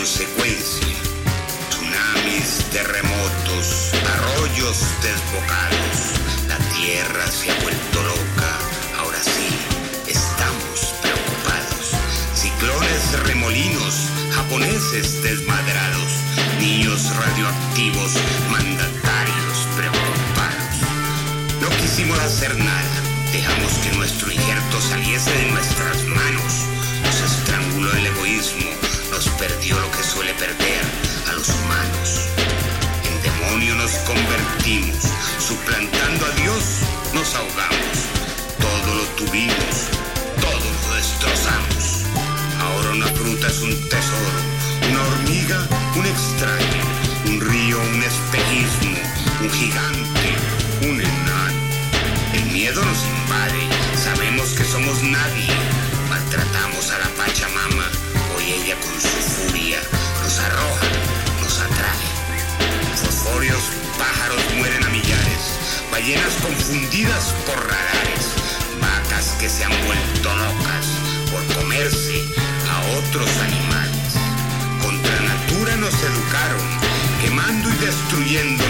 consecuencia. Tsunamis, terremotos, arroyos desbocados. La tierra se ha vuelto loca. Ahora sí, estamos preocupados. Ciclones, remolinos, japoneses desmadrados. Niños radioactivos, mandatarios preocupados. No quisimos hacer nada. Dejamos que nuestro injerto saliese de nuestras manos. Nos estranguló el egoísmo. Suplantando a Dios nos ahogamos. Todo lo tuvimos. Todo lo destrozamos. Ahora una fruta es un tesoro. Una hormiga, un extraño. Un río, un espejismo. Un gigante, un enano. El miedo nos invade, sabemos que somos nadie. Maltratamos a la Pachamama, confundidas por radares, vacas que se han vuelto locas por comerse a otros animales. Contra natura nos educaron, quemando y destruyendo